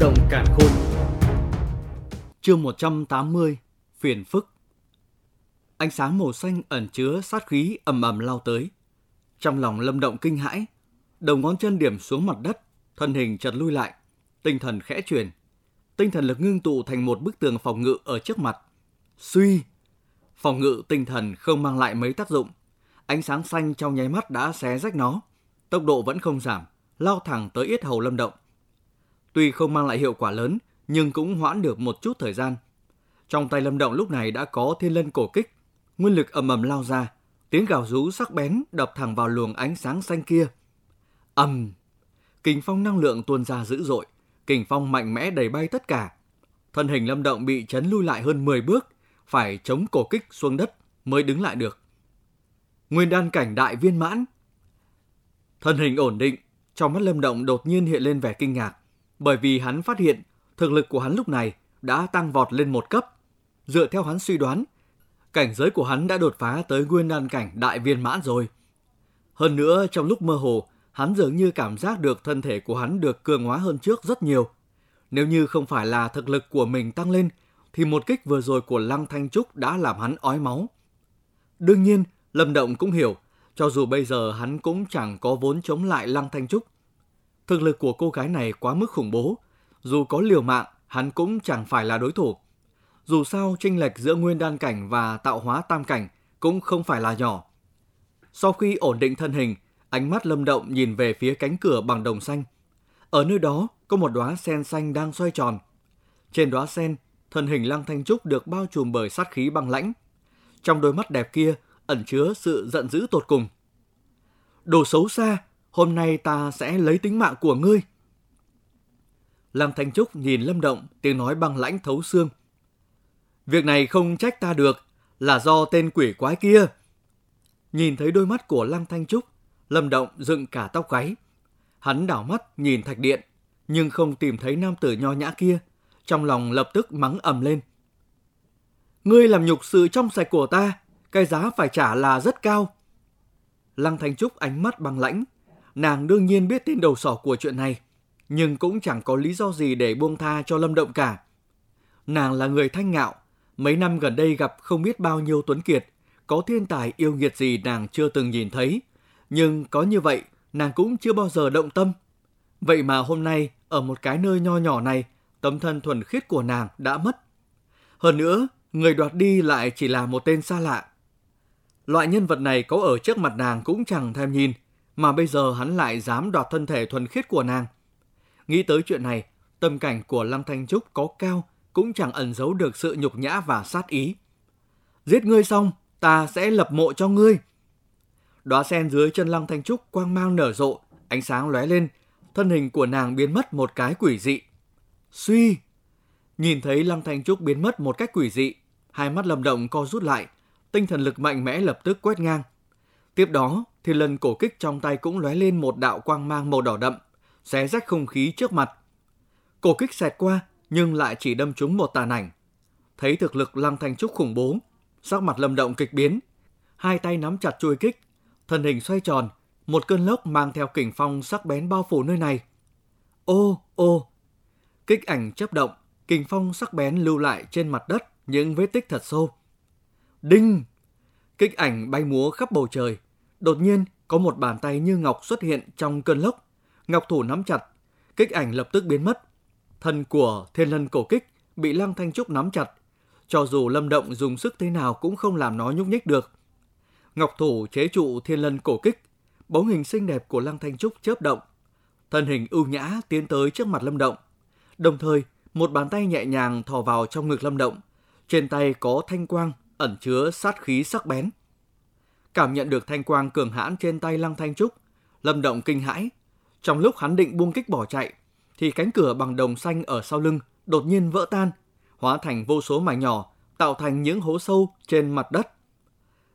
đồng cản khôn. Chương 180: Phiền phức. Ánh sáng màu xanh ẩn chứa sát khí ầm ầm lao tới. Trong lòng Lâm Động kinh hãi, đầu ngón chân điểm xuống mặt đất, thân hình chợt lui lại, tinh thần khẽ chuyển. Tinh thần lực ngưng tụ thành một bức tường phòng ngự ở trước mặt. Suy, phòng ngự tinh thần không mang lại mấy tác dụng. Ánh sáng xanh trong nháy mắt đã xé rách nó, tốc độ vẫn không giảm, lao thẳng tới yết hầu Lâm Động. Tuy không mang lại hiệu quả lớn, nhưng cũng hoãn được một chút thời gian. Trong tay Lâm Động lúc này đã có thiên lân cổ kích, nguyên lực ầm ầm lao ra, tiếng gào rú sắc bén đập thẳng vào luồng ánh sáng xanh kia. ầm, kình phong năng lượng tuôn ra dữ dội, kình phong mạnh mẽ đẩy bay tất cả. Thân hình Lâm Động bị chấn lui lại hơn 10 bước, phải chống cổ kích xuống đất mới đứng lại được. Nguyên đan cảnh đại viên mãn. Thân hình ổn định, trong mắt Lâm Động đột nhiên hiện lên vẻ kinh ngạc, bởi vì hắn phát hiện thực lực của hắn lúc này đã tăng vọt lên một cấp. Dựa theo hắn suy đoán, cảnh giới của hắn đã đột phá tới nguyên đan cảnh đại viên mãn rồi. Hơn nữa, trong lúc mơ hồ, hắn dường như cảm giác được thân thể của hắn được cường hóa hơn trước rất nhiều. Nếu như không phải là thực lực của mình tăng lên, thì một kích vừa rồi của Lăng Thanh Trúc đã làm hắn ói máu. Đương nhiên, Lâm Động cũng hiểu, cho dù bây giờ hắn cũng chẳng có vốn chống lại Lăng Thanh Trúc. Thực lực của cô gái này quá mức khủng bố, dù có liều mạng, hắn cũng chẳng phải là đối thủ. Dù sao, tranh lệch giữa nguyên đan cảnh và tạo hóa tam cảnh cũng không phải là nhỏ. Sau khi ổn định thân hình, ánh mắt lâm động nhìn về phía cánh cửa bằng đồng xanh. Ở nơi đó có một đóa sen xanh đang xoay tròn. Trên đóa sen, thân hình Lăng Thanh Trúc được bao trùm bởi sát khí băng lãnh. Trong đôi mắt đẹp kia ẩn chứa sự giận dữ tột cùng. Đồ xấu xa, hôm nay ta sẽ lấy tính mạng của ngươi. Lăng Thanh Trúc nhìn Lâm Động, tiếng nói băng lãnh thấu xương. Việc này không trách ta được, là do tên quỷ quái kia. Nhìn thấy đôi mắt của Lăng Thanh Trúc, Lâm Động dựng cả tóc gáy. Hắn đảo mắt nhìn thạch điện, nhưng không tìm thấy nam tử nho nhã kia. Trong lòng lập tức mắng ầm lên. Ngươi làm nhục sự trong sạch của ta, cái giá phải trả là rất cao. Lăng Thanh Trúc ánh mắt băng lãnh. Nàng đương nhiên biết tên đầu sỏ của chuyện này, nhưng cũng chẳng có lý do gì để buông tha cho Lâm Động cả. Nàng là người thanh ngạo, mấy năm gần đây gặp không biết bao nhiêu tuấn kiệt, có thiên tài yêu nghiệt gì nàng chưa từng nhìn thấy. Nhưng có như vậy, nàng cũng chưa bao giờ động tâm. Vậy mà hôm nay, ở một cái nơi nho nhỏ này, tấm thân thuần khiết của nàng đã mất. Hơn nữa, người đoạt đi lại chỉ là một tên xa lạ. Loại nhân vật này có ở trước mặt nàng cũng chẳng thèm nhìn, mà bây giờ hắn lại dám đoạt thân thể thuần khiết của nàng. Nghĩ tới chuyện này, tâm cảnh của Lăng Thanh Trúc có cao cũng chẳng ẩn giấu được sự nhục nhã và sát ý. Giết ngươi xong, ta sẽ lập mộ cho ngươi. Đóa sen dưới chân Lăng Thanh Trúc quang mang nở rộ, ánh sáng lóe lên, thân hình của nàng biến mất một cái quỷ dị. Suy! Nhìn thấy Lăng Thanh Trúc biến mất một cách quỷ dị, hai mắt lầm động co rút lại, tinh thần lực mạnh mẽ lập tức quét ngang. Tiếp đó, thì lần cổ kích trong tay cũng lóe lên một đạo quang mang màu đỏ đậm, xé rách không khí trước mặt. Cổ kích xẹt qua, nhưng lại chỉ đâm trúng một tàn ảnh. Thấy thực lực Lăng Thanh Trúc khủng bố, sắc mặt lâm động kịch biến. Hai tay nắm chặt chuôi kích, thân hình xoay tròn, một cơn lốc mang theo kình phong sắc bén bao phủ nơi này. Ô, ô! Kích ảnh chấp động, kình phong sắc bén lưu lại trên mặt đất những vết tích thật sâu. Đinh! Kích ảnh bay múa khắp bầu trời. Đột nhiên, có một bàn tay như ngọc xuất hiện trong cơn lốc. Ngọc thủ nắm chặt, kích ảnh lập tức biến mất. Thân của thiên lân cổ kích bị Lăng Thanh Trúc nắm chặt. Cho dù lâm động dùng sức thế nào cũng không làm nó nhúc nhích được. Ngọc thủ chế trụ thiên lân cổ kích. Bóng hình xinh đẹp của Lăng Thanh Trúc chớp động. Thân hình ưu nhã tiến tới trước mặt lâm động. Đồng thời, một bàn tay nhẹ nhàng thò vào trong ngực lâm động. Trên tay có thanh quang ẩn chứa sát khí sắc bén. Cảm nhận được thanh quang cường hãn trên tay Lăng Thanh Trúc, Lâm Động kinh hãi. Trong lúc hắn định buông kích bỏ chạy, thì cánh cửa bằng đồng xanh ở sau lưng đột nhiên vỡ tan, hóa thành vô số mảnh nhỏ, tạo thành những hố sâu trên mặt đất.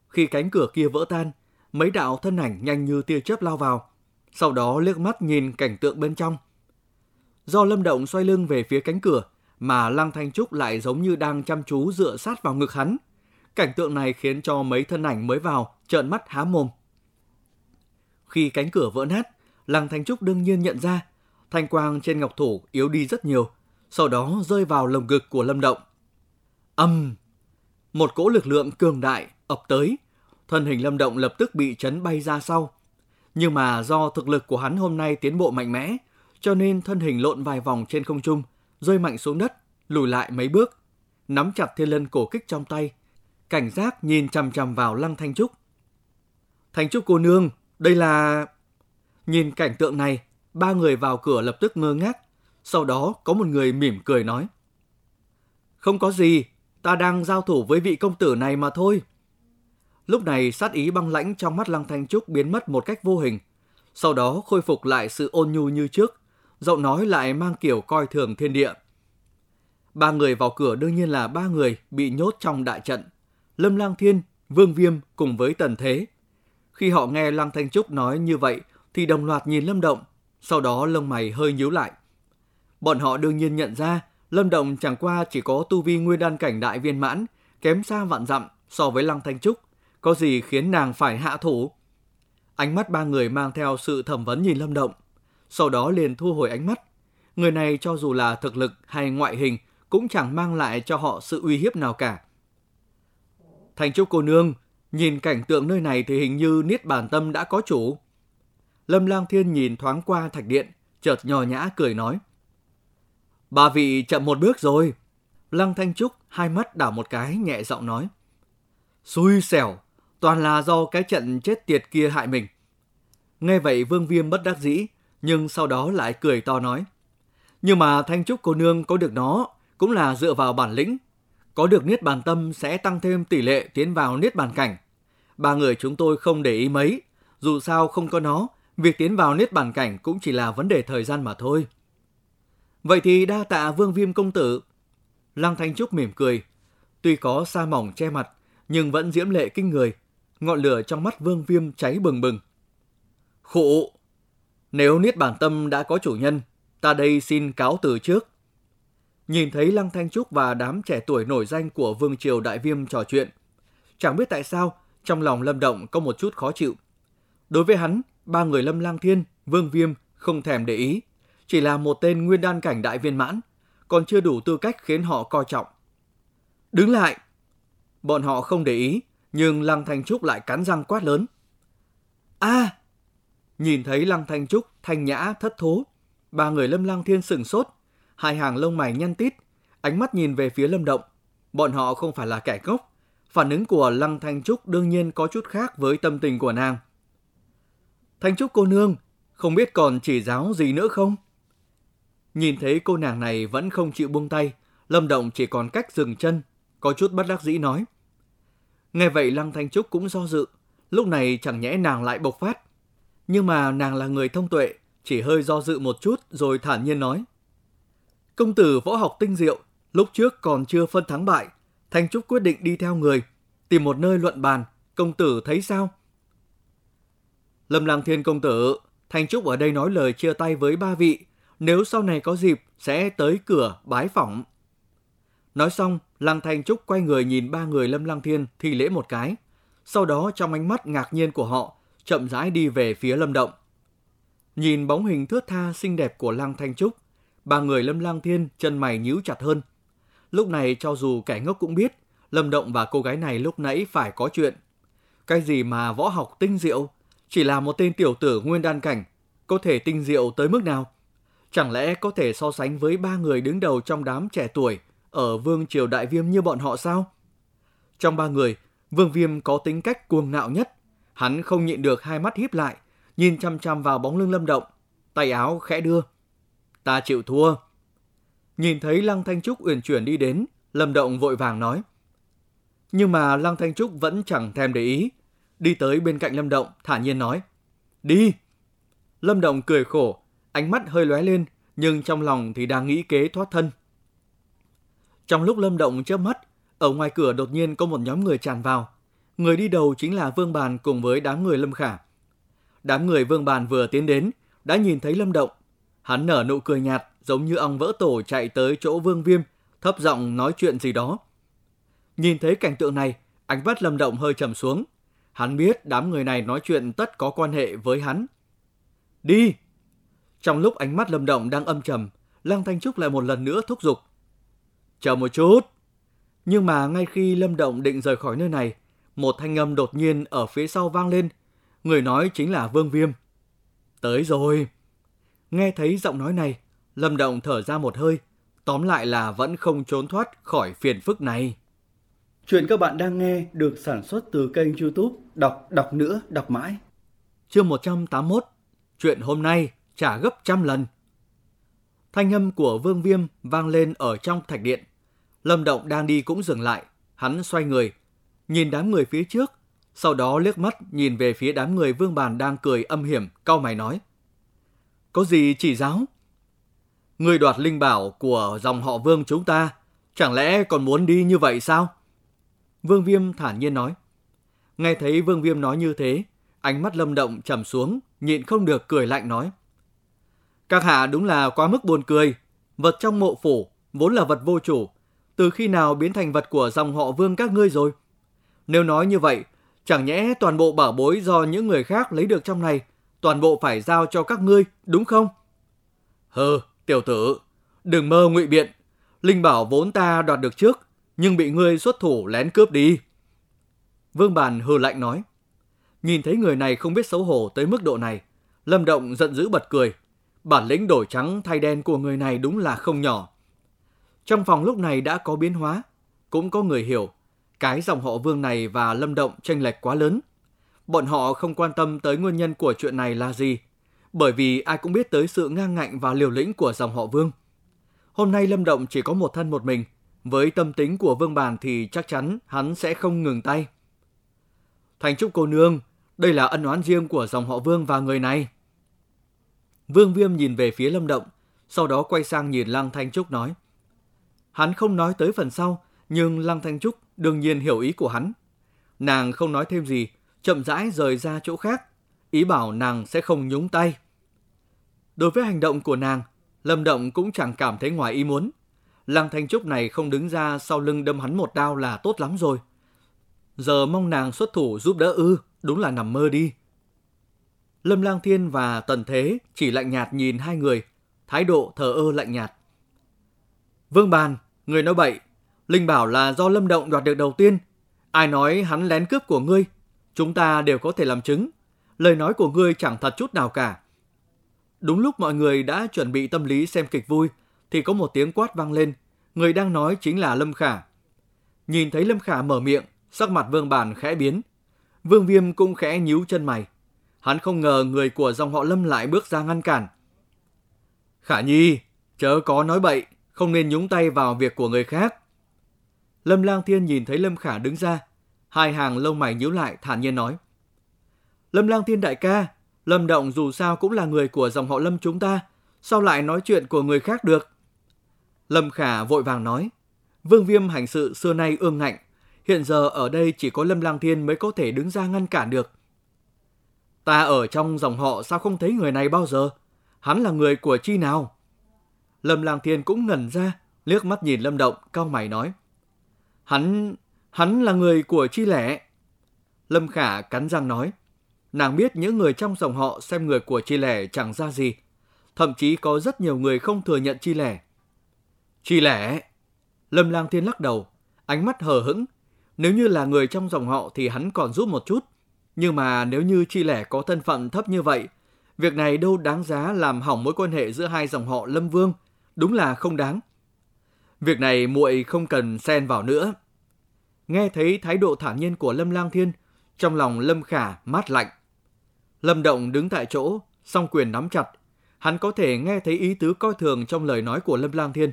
Khi cánh cửa kia vỡ tan, mấy đạo thân ảnh nhanh như tia chớp lao vào, sau đó liếc mắt nhìn cảnh tượng bên trong. Do Lâm Động xoay lưng về phía cánh cửa, mà Lăng Thanh Trúc lại giống như đang chăm chú dựa sát vào ngực hắn. Cảnh tượng này khiến cho mấy thân ảnh mới vào trợn mắt há mồm. Khi cánh cửa vỡ nát, Lăng Thanh Trúc đương nhiên nhận ra thanh quang trên ngọc thủ yếu đi rất nhiều, sau đó rơi vào lồng ngực của Lâm Động. Âm! Một cỗ lực lượng cường đại ập tới, thân hình Lâm Động lập tức bị chấn bay ra sau. Nhưng mà do thực lực của hắn hôm nay tiến bộ mạnh mẽ, cho nên thân hình lộn vài vòng trên không trung, rơi mạnh xuống đất, lùi lại mấy bước, nắm chặt thiên lân cổ kích trong tay, cảnh giác nhìn chằm chằm vào Lăng Thanh Trúc. Thanh Trúc cô nương, đây là... Nhìn cảnh tượng này, ba người vào cửa lập tức ngơ ngác, sau đó có một người mỉm cười nói. Không có gì, ta đang giao thủ với vị công tử này mà thôi. Lúc này sát ý băng lãnh trong mắt Lăng Thanh Trúc biến mất một cách vô hình, sau đó khôi phục lại sự ôn nhu như trước, giọng nói lại mang kiểu coi thường thiên địa. Ba người vào cửa đương nhiên là ba người bị nhốt trong đại trận. Lâm Lang Thiên, Vương Viêm cùng với Tần Thế. Khi họ nghe Lăng Thanh Trúc nói như vậy thì đồng loạt nhìn Lâm Động, sau đó lông mày hơi nhíu lại. Bọn họ đương nhiên nhận ra Lâm Động chẳng qua chỉ có tu vi nguyên đan cảnh đại viên mãn, kém xa vạn dặm so với Lăng Thanh Trúc, có gì khiến nàng phải hạ thủ. Ánh mắt ba người mang theo sự thẩm vấn nhìn Lâm Động, sau đó liền thu hồi ánh mắt. Người này cho dù là thực lực hay ngoại hình cũng chẳng mang lại cho họ sự uy hiếp nào cả. Thành Trúc cô nương, nhìn cảnh tượng nơi này thì hình như Niết Bàn Tâm đã có chủ. Lâm Lang Thiên nhìn thoáng qua thạch điện, chợt nhò nhã cười nói. Bà vị chậm một bước rồi. Lăng Thanh Trúc hai mắt đảo một cái nhẹ giọng nói. Xui xẻo, toàn là do cái trận chết tiệt kia hại mình. Nghe vậy Vương Viêm bất đắc dĩ, nhưng sau đó lại cười to nói. Nhưng mà Thanh Trúc cô nương có được nó cũng là dựa vào bản lĩnh. Có được Niết Bàn Tâm sẽ tăng thêm tỷ lệ tiến vào Niết Bàn Cảnh. Ba người chúng tôi không để ý mấy, dù sao không có nó, việc tiến vào Niết Bàn Cảnh cũng chỉ là vấn đề thời gian mà thôi. Vậy thì đa tạ Vương Viêm công tử. Lăng Thanh Trúc mỉm cười, tuy có sa mỏng che mặt, nhưng vẫn diễm lệ kinh người. Ngọn lửa trong mắt Vương Viêm cháy bừng bừng. Khụ! Nếu Niết Bàn Tâm đã có chủ nhân, ta đây xin cáo từ trước. Nhìn thấy Lăng Thanh Trúc và đám trẻ tuổi nổi danh của Vương Triều Đại Viêm trò chuyện. Chẳng biết tại sao, trong lòng Lâm Động có một chút khó chịu. Đối với hắn, ba người Lâm Lang Thiên, Vương Viêm không thèm để ý. Chỉ là một tên nguyên đan cảnh đại viên mãn, còn chưa đủ tư cách khiến họ coi trọng. Đứng lại! Bọn họ không để ý, nhưng Lăng Thanh Trúc lại cắn răng quát lớn. a Nhìn thấy Lăng Thanh Trúc thanh nhã thất thố, ba người Lâm Lang Thiên sừng sốt, hai hàng lông mày nhăn tít, ánh mắt nhìn về phía Lâm Động. Bọn họ không phải là kẻ ngốc. Phản ứng của Lăng Thanh Trúc đương nhiên có chút khác với tâm tình của nàng. Thanh Trúc cô nương, không biết còn chỉ giáo gì nữa không? Nhìn thấy cô nàng này vẫn không chịu buông tay, Lâm Động chỉ còn cách dừng chân, có chút bất đắc dĩ nói. Nghe vậy Lăng Thanh Trúc cũng do dự, lúc này chẳng nhẽ nàng lại bộc phát. Nhưng mà nàng là người thông tuệ, chỉ hơi do dự một chút rồi thản nhiên nói. Công tử võ học tinh diệu, lúc trước còn chưa phân thắng bại, Thanh Trúc quyết định đi theo người, tìm một nơi luận bàn, công tử thấy sao? Lâm Lăng Thiên công tử, Thanh Trúc ở đây nói lời chia tay với ba vị, nếu sau này có dịp sẽ tới cửa bái phỏng. Nói xong, Lăng Thanh Trúc quay người nhìn ba người Lâm Lăng Thiên thi lễ một cái, sau đó trong ánh mắt ngạc nhiên của họ, chậm rãi đi về phía Lâm Động. Nhìn bóng hình thướt tha xinh đẹp của Lăng Thanh Trúc, ba người Lâm Lang Thiên chân mày nhíu chặt hơn. Lúc này cho dù kẻ ngốc cũng biết, Lâm Động và cô gái này lúc nãy phải có chuyện. Cái gì mà võ học tinh diệu, chỉ là một tên tiểu tử nguyên đan cảnh, có thể tinh diệu tới mức nào? Chẳng lẽ có thể so sánh với ba người đứng đầu trong đám trẻ tuổi ở Vương Triều Đại Viêm như bọn họ sao? Trong ba người, Vương Viêm có tính cách cuồng ngạo nhất. Hắn không nhịn được hai mắt híp lại, nhìn chăm chăm vào bóng lưng Lâm Động, tay áo khẽ đưa. Ta chịu thua. Nhìn thấy Lăng Thanh Trúc uyển chuyển đi đến, Lâm Động vội vàng nói. Nhưng mà Lăng Thanh Trúc vẫn chẳng thèm để ý. Đi tới bên cạnh Lâm Động, thả nhiên nói. Đi! Lâm Động cười khổ, ánh mắt hơi lóe lên, nhưng trong lòng thì đang nghĩ kế thoát thân. Trong lúc Lâm Động chớp mắt, ở ngoài cửa đột nhiên có một nhóm người tràn vào. Người đi đầu chính là Vương Bàn cùng với đám người Lâm Khả. Đám người Vương Bàn vừa tiến đến, đã nhìn thấy Lâm Động, Hắn nở nụ cười nhạt, giống như ong vỡ tổ chạy tới chỗ Vương Viêm, thấp giọng nói chuyện gì đó. Nhìn thấy cảnh tượng này, ánh mắt Lâm Động hơi trầm xuống. Hắn biết đám người này nói chuyện tất có quan hệ với hắn. Đi! Trong lúc ánh mắt Lâm Động đang âm trầm, Lăng Thanh Trúc lại một lần nữa thúc giục. Chờ một chút. Nhưng mà ngay khi Lâm Động định rời khỏi nơi này, một thanh âm đột nhiên ở phía sau vang lên. Người nói chính là Vương Viêm. Tới rồi. Nghe thấy giọng nói này, Lâm Động thở ra một hơi. Tóm lại là vẫn không trốn thoát khỏi phiền phức này. Chuyện các bạn đang nghe được sản xuất từ kênh youtube Đọc Đọc Nữa Đọc Mãi. Chương 181 Chuyện hôm nay trả gấp trăm lần. Thanh âm của Vương Viêm vang lên ở trong thạch điện. Lâm Động đang đi cũng dừng lại, hắn xoay người, nhìn đám người phía trước, sau đó liếc mắt nhìn về phía đám người Vương Bàn đang cười âm hiểm, cau mày nói. Có gì chỉ giáo? Người đoạt linh bảo của dòng họ Vương chúng ta, chẳng lẽ còn muốn đi như vậy sao? Vương Viêm thản nhiên nói. Nghe thấy Vương Viêm nói như thế, ánh mắt Lâm Động trầm xuống, nhịn không được cười lạnh nói. Các hạ đúng là quá mức buồn cười. Vật trong mộ phủ vốn là vật vô chủ. Từ khi nào biến thành vật của dòng họ vương các ngươi rồi? Nếu nói như vậy, chẳng nhẽ toàn bộ bảo bối do những người khác lấy được trong này, toàn bộ phải giao cho các ngươi, đúng không? Hừ, tiểu tử, đừng mơ ngụy biện. Linh bảo vốn ta đoạt được trước, nhưng bị ngươi xuất thủ lén cướp đi. Vương Bàn hừ lạnh nói. Nhìn thấy người này không biết xấu hổ tới mức độ này, Lâm Động giận dữ bật cười. Bản lĩnh đổi trắng thay đen của người này đúng là không nhỏ. Trong phòng lúc này đã có biến hóa, cũng có người hiểu, cái dòng họ Vương này và Lâm Động tranh lệch quá lớn. Bọn họ không quan tâm tới nguyên nhân của chuyện này là gì, bởi vì ai cũng biết tới sự ngang ngạnh và liều lĩnh của dòng họ Vương. Hôm nay Lâm Động chỉ có một thân một mình, với tâm tính của Vương Bàn thì chắc chắn hắn sẽ không ngừng tay. Thành Trúc cô nương, đây là ân oán riêng của dòng họ Vương và người này. Vương Viêm nhìn về phía Lâm Động, sau đó quay sang nhìn Lăng Thanh Trúc nói. Hắn không nói tới phần sau, nhưng Lăng Thanh Trúc đương nhiên hiểu ý của hắn. Nàng không nói thêm gì, chậm rãi rời ra chỗ khác, ý bảo nàng sẽ không nhúng tay. Đối với hành động của nàng, Lâm Động cũng chẳng cảm thấy ngoài ý muốn. Lăng Thanh Trúc này không đứng ra sau lưng đâm hắn một đao là tốt lắm rồi. Giờ mong nàng xuất thủ giúp đỡ ư, đúng là nằm mơ đi. Lâm Lang Thiên và Tần Thế chỉ lạnh nhạt nhìn hai người, thái độ thờ ơ lạnh nhạt. Vương Bàn, người nói bậy, Linh bảo là do Lâm Động đoạt được đầu tiên. Ai nói hắn lén cướp của ngươi, chúng ta đều có thể làm chứng. Lời nói của ngươi chẳng thật chút nào cả. Đúng lúc mọi người đã chuẩn bị tâm lý xem kịch vui, thì có một tiếng quát vang lên. Người đang nói chính là Lâm Khả. Nhìn thấy Lâm Khả mở miệng, sắc mặt Vương Bàn khẽ biến. Vương Viêm cũng khẽ nhíu chân mày. Hắn không ngờ người của dòng họ Lâm lại bước ra ngăn cản. Khả Nhi, chớ có nói bậy, không nên nhúng tay vào việc của người khác. Lâm Lang Thiên nhìn thấy Lâm Khả đứng ra, hai hàng lông mày nhíu lại thản nhiên nói. Lâm Lang Thiên đại ca, Lâm Động dù sao cũng là người của dòng họ Lâm chúng ta, sao lại nói chuyện của người khác được? Lâm Khả vội vàng nói, Vương Viêm hành sự xưa nay ương ngạnh, hiện giờ ở đây chỉ có Lâm Lang Thiên mới có thể đứng ra ngăn cản được. Ta ở trong dòng họ sao không thấy người này bao giờ? Hắn là người của chi nào? Lâm Lang Thiên cũng ngẩn ra, liếc mắt nhìn Lâm Động, cao mày nói. Hắn, hắn là người của chi lẻ. Lâm Khả cắn răng nói. Nàng biết những người trong dòng họ xem người của chi lẻ chẳng ra gì. Thậm chí có rất nhiều người không thừa nhận chi lẻ. Chi lẻ? Lâm Lang Thiên lắc đầu, ánh mắt hờ hững. Nếu như là người trong dòng họ thì hắn còn giúp một chút. Nhưng mà nếu như Chi Lẻ có thân phận thấp như vậy, việc này đâu đáng giá làm hỏng mối quan hệ giữa hai dòng họ Lâm Vương, đúng là không đáng. Việc này muội không cần xen vào nữa. Nghe thấy thái độ thản nhiên của Lâm Lang Thiên, trong lòng Lâm Khả mát lạnh. Lâm Động đứng tại chỗ, song quyền nắm chặt. Hắn có thể nghe thấy ý tứ coi thường trong lời nói của Lâm Lang Thiên.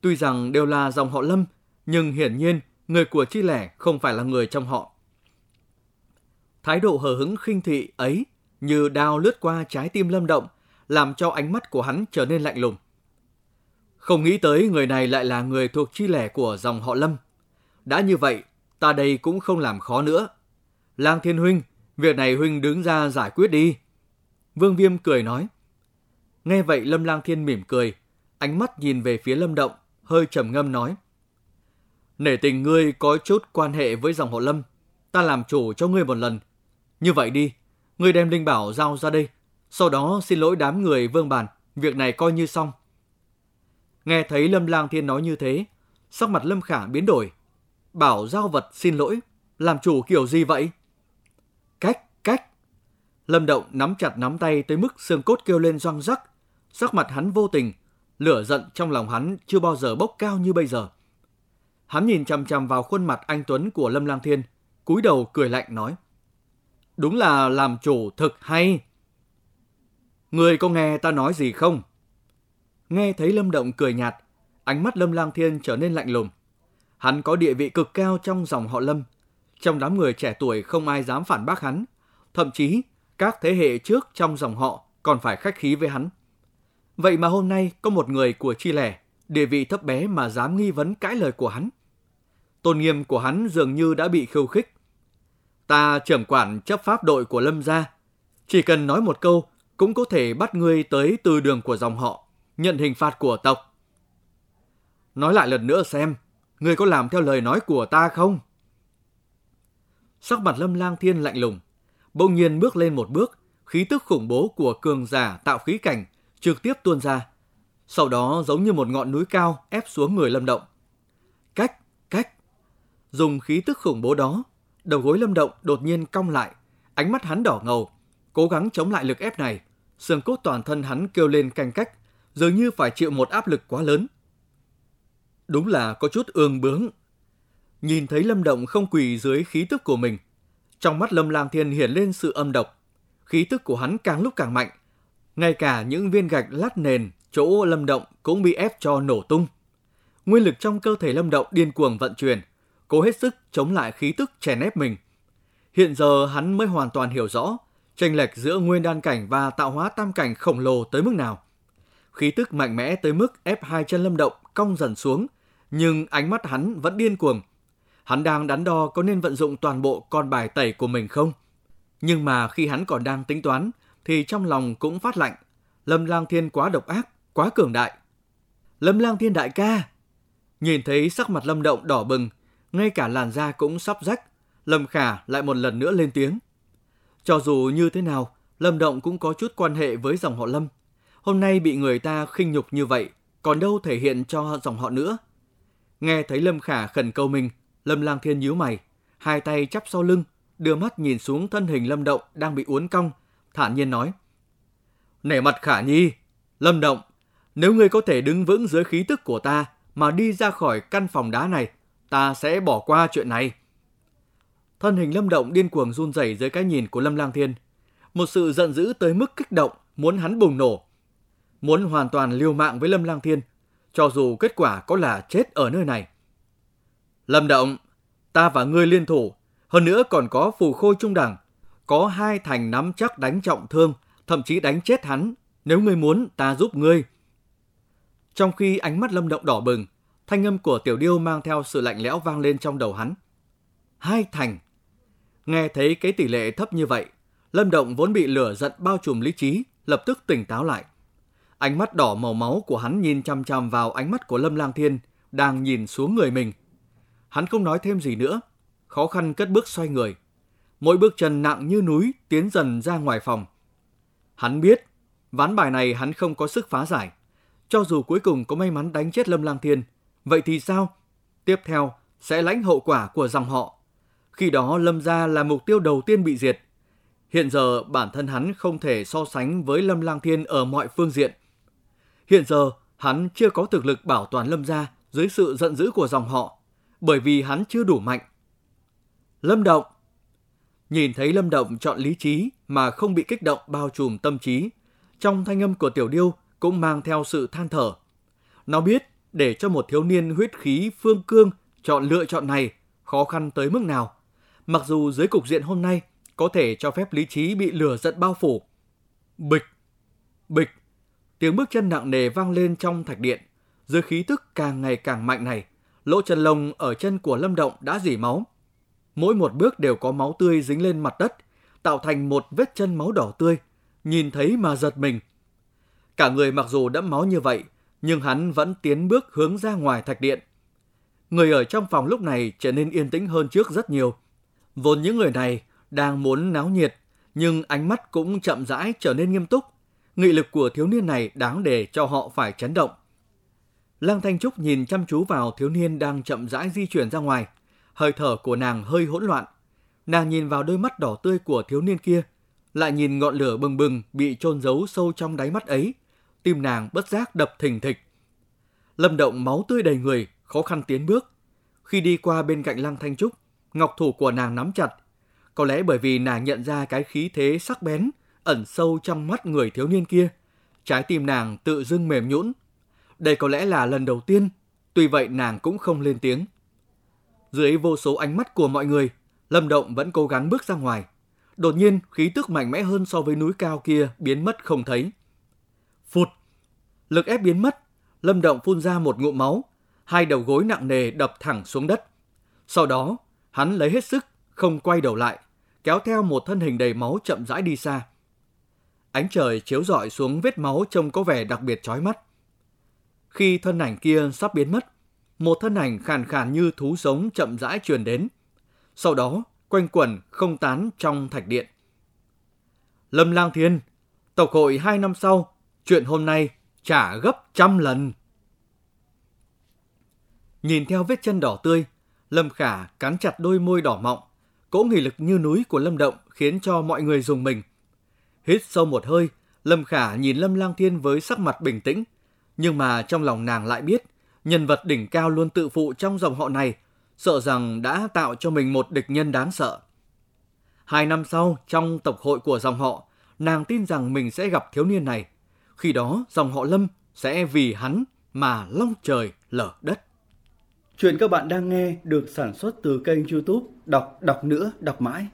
Tuy rằng đều là dòng họ Lâm, nhưng hiển nhiên người của Chi Lẻ không phải là người trong họ. Thái độ hờ hững khinh thị ấy như đao lướt qua trái tim lâm động, làm cho ánh mắt của hắn trở nên lạnh lùng. Không nghĩ tới người này lại là người thuộc chi lẻ của dòng họ Lâm. Đã như vậy, ta đây cũng không làm khó nữa. Lang Thiên Huynh, việc này Huynh đứng ra giải quyết đi. Vương Viêm cười nói. Nghe vậy Lâm Lang Thiên mỉm cười, ánh mắt nhìn về phía Lâm Động, hơi trầm ngâm nói. Nể tình ngươi có chút quan hệ với dòng họ Lâm, ta làm chủ cho ngươi một lần, như vậy đi, ngươi đem linh bảo giao ra đây, Sau đó xin lỗi đám người vương bàn, việc này coi như xong. Nghe thấy Lâm Lang Thiên nói như thế, sắc mặt Lâm Khả biến đổi. Bảo giao vật xin lỗi, làm chủ kiểu gì vậy? Cách, cách. Lâm Động nắm chặt nắm tay tới mức xương cốt kêu lên răng rắc. Sắc mặt hắn vô tình, lửa giận trong lòng hắn chưa bao giờ bốc cao như bây giờ. Hắn nhìn chằm chằm vào khuôn mặt anh Tuấn của Lâm Lang Thiên, cúi đầu cười lạnh nói. Đúng là làm chủ thực hay. Người có nghe ta nói gì không? Nghe thấy Lâm Động cười nhạt, ánh mắt Lâm Lang Thiên trở nên lạnh lùng. Hắn có địa vị cực cao trong dòng họ Lâm. Trong đám người trẻ tuổi không ai dám phản bác hắn. Thậm chí, các thế hệ trước trong dòng họ còn phải khách khí với hắn. Vậy mà hôm nay có một người của Chi Lẻ, địa vị thấp bé mà dám nghi vấn cãi lời của hắn. Tôn nghiêm của hắn dường như đã bị khiêu khích. Ta trưởng quản chấp pháp đội của Lâm gia, chỉ cần nói một câu cũng có thể bắt ngươi tới từ đường của dòng họ, nhận hình phạt của tộc. Nói lại lần nữa xem, ngươi có làm theo lời nói của ta không? Sắc mặt Lâm Lang Thiên lạnh lùng, bỗng nhiên bước lên một bước, khí tức khủng bố của cường giả tạo khí cảnh trực tiếp tuôn ra. Sau đó giống như một ngọn núi cao ép xuống người Lâm Động. Cách, cách. Dùng khí tức khủng bố đó, đầu gối Lâm Động đột nhiên cong lại, ánh mắt hắn đỏ ngầu, cố gắng chống lại lực ép này. Xương cốt toàn thân hắn kêu lên canh cách, dường như phải chịu một áp lực quá lớn. Đúng là có chút ương bướng. Nhìn thấy Lâm Động không quỳ dưới khí tức của mình, trong mắt Lâm Lang Thiên hiện lên sự âm độc. Khí tức của hắn càng lúc càng mạnh, ngay cả những viên gạch lát nền chỗ Lâm Động cũng bị ép cho nổ tung. Nguyên lực trong cơ thể Lâm Động điên cuồng vận chuyển, cố hết sức chống lại khí tức chèn ép mình. Hiện giờ hắn mới hoàn toàn hiểu rõ chênh lệch giữa nguyên đan cảnh và tạo hóa tam cảnh khổng lồ tới mức nào. Khí tức mạnh mẽ tới mức ép hai chân Lâm Động cong dần xuống, nhưng ánh mắt hắn vẫn điên cuồng. Hắn đang đắn đo có nên vận dụng toàn bộ con bài tẩy của mình không? Nhưng mà khi hắn còn đang tính toán, thì trong lòng cũng phát lạnh. Lâm Lang Thiên quá độc ác, quá cường đại. Lâm Lang Thiên đại ca! Nhìn thấy sắc mặt Lâm Động đỏ bừng, ngay cả làn da cũng sắp rách, Lâm Khả lại một lần nữa lên tiếng. Cho dù như thế nào, Lâm Động cũng có chút quan hệ với dòng họ Lâm. Hôm nay bị người ta khinh nhục như vậy, còn đâu thể hiện cho dòng họ nữa. Nghe thấy Lâm Khả khẩn cầu mình, Lâm Lang Thiên nhíu mày, hai tay chắp sau lưng, đưa mắt nhìn xuống thân hình Lâm Động đang bị uốn cong, thản nhiên nói. Nể mặt Khả Nhi, Lâm Động, nếu ngươi có thể đứng vững dưới khí tức của ta mà đi ra khỏi căn phòng đá này, ta sẽ bỏ qua chuyện này. Thân hình Lâm Động điên cuồng run rẩy dưới cái nhìn của Lâm Lang Thiên. Một sự giận dữ tới mức kích động, muốn hắn bùng nổ. Muốn hoàn toàn liều mạng với Lâm Lang Thiên, cho dù kết quả có là chết ở nơi này. Lâm Động, ta và ngươi liên thủ, hơn nữa còn có phù khôi trung đẳng, có hai thành nắm chắc đánh trọng thương, thậm chí đánh chết hắn, nếu ngươi muốn ta giúp ngươi. Trong khi ánh mắt Lâm Động đỏ bừng, thanh âm của Tiểu Điêu mang theo sự lạnh lẽo vang lên trong đầu hắn. Hai thành. Nghe thấy cái tỷ lệ thấp như vậy, Lâm Động vốn bị lửa giận bao trùm lý trí, lập tức tỉnh táo lại. Ánh mắt đỏ màu máu của hắn nhìn chăm chăm vào ánh mắt của Lâm Lang Thiên, đang nhìn xuống người mình. Hắn không nói thêm gì nữa, khó khăn cất bước xoay người. Mỗi bước chân nặng như núi tiến dần ra ngoài phòng. Hắn biết, ván bài này hắn không có sức phá giải. Cho dù cuối cùng có may mắn đánh chết Lâm Lang Thiên, vậy thì sao? Tiếp theo sẽ lãnh hậu quả của dòng họ. Khi đó Lâm gia là mục tiêu đầu tiên bị diệt. Hiện giờ bản thân hắn không thể so sánh với Lâm Lang Thiên ở mọi phương diện. Hiện giờ hắn chưa có thực lực bảo toàn Lâm gia dưới sự giận dữ của dòng họ, bởi vì hắn chưa đủ mạnh. Lâm Động Nhìn thấy Lâm Động chọn lý trí mà không bị kích động bao trùm tâm trí, trong thanh âm của Tiểu Điêu cũng mang theo sự than thở. Nó biết để cho một thiếu niên huyết khí phương cương chọn lựa chọn này khó khăn tới mức nào. Mặc dù dưới cục diện hôm nay có thể cho phép lý trí bị lửa giận bao phủ. Bịch, bịch, tiếng bước chân nặng nề vang lên trong thạch điện. Dưới khí tức càng ngày càng mạnh này, lỗ chân lông ở chân của Lâm Động đã dỉ máu. Mỗi một bước đều có máu tươi dính lên mặt đất, tạo thành một vết chân máu đỏ tươi, nhìn thấy mà giật mình. Cả người mặc dù đẫm máu như vậy, nhưng hắn vẫn tiến bước hướng ra ngoài thạch điện. Người ở trong phòng lúc này trở nên yên tĩnh hơn trước rất nhiều. Vốn những người này đang muốn náo nhiệt, nhưng ánh mắt cũng chậm rãi trở nên nghiêm túc. Nghị lực của thiếu niên này đáng để cho họ phải chấn động. Lăng Thanh Trúc nhìn chăm chú vào thiếu niên đang chậm rãi di chuyển ra ngoài. Hơi thở của nàng hơi hỗn loạn. Nàng nhìn vào đôi mắt đỏ tươi của thiếu niên kia, lại nhìn ngọn lửa bừng bừng bị chôn giấu sâu trong đáy mắt ấy. Tim nàng bất giác đập thình thịch. Lâm Động máu tươi đầy người, khó khăn tiến bước. Khi đi qua bên cạnh Lăng Thanh Trúc, ngọc thủ của nàng nắm chặt. Có lẽ bởi vì nàng nhận ra cái khí thế sắc bén ẩn sâu trong mắt người thiếu niên kia. Trái tim nàng tự dưng mềm nhũn. Đây có lẽ là lần đầu tiên, tuy vậy nàng cũng không lên tiếng. Dưới vô số ánh mắt của mọi người, Lâm Động vẫn cố gắng bước ra ngoài. Đột nhiên, khí tức mạnh mẽ hơn so với núi cao kia biến mất không thấy. Phụt! Lực ép biến mất, Lâm Động phun ra một ngụm máu, hai đầu gối nặng nề đập thẳng xuống đất. Sau đó, hắn lấy hết sức, không quay đầu lại, kéo theo một thân hình đầy máu chậm rãi đi xa. Ánh trời chiếu rọi xuống vết máu trông có vẻ đặc biệt chói mắt. Khi thân ảnh kia sắp biến mất, một thân ảnh khàn khàn như thú sống chậm rãi truyền đến. Sau đó, quanh quẩn không tán trong thạch điện. Lâm Lang Thiên, tộc hội hai năm sau, chuyện hôm nay trả gấp trăm lần. Nhìn theo vết chân đỏ tươi, Lâm Khả cắn chặt đôi môi đỏ mọng, cỗ nghị lực như núi của Lâm Động khiến cho mọi người dùng mình. Hít sâu một hơi, Lâm Khả nhìn Lâm Lang Thiên với sắc mặt bình tĩnh, nhưng mà trong lòng nàng lại biết, nhân vật đỉnh cao luôn tự phụ trong dòng họ này, sợ rằng đã tạo cho mình một địch nhân đáng sợ. Hai năm sau, trong tộc hội của dòng họ, nàng tin rằng mình sẽ gặp thiếu niên này. Khi đó, dòng họ Lâm sẽ vì hắn mà long trời lở đất. Chuyện các bạn đang nghe được sản xuất từ kênh youtube Đọc Đọc Nữa Đọc Mãi.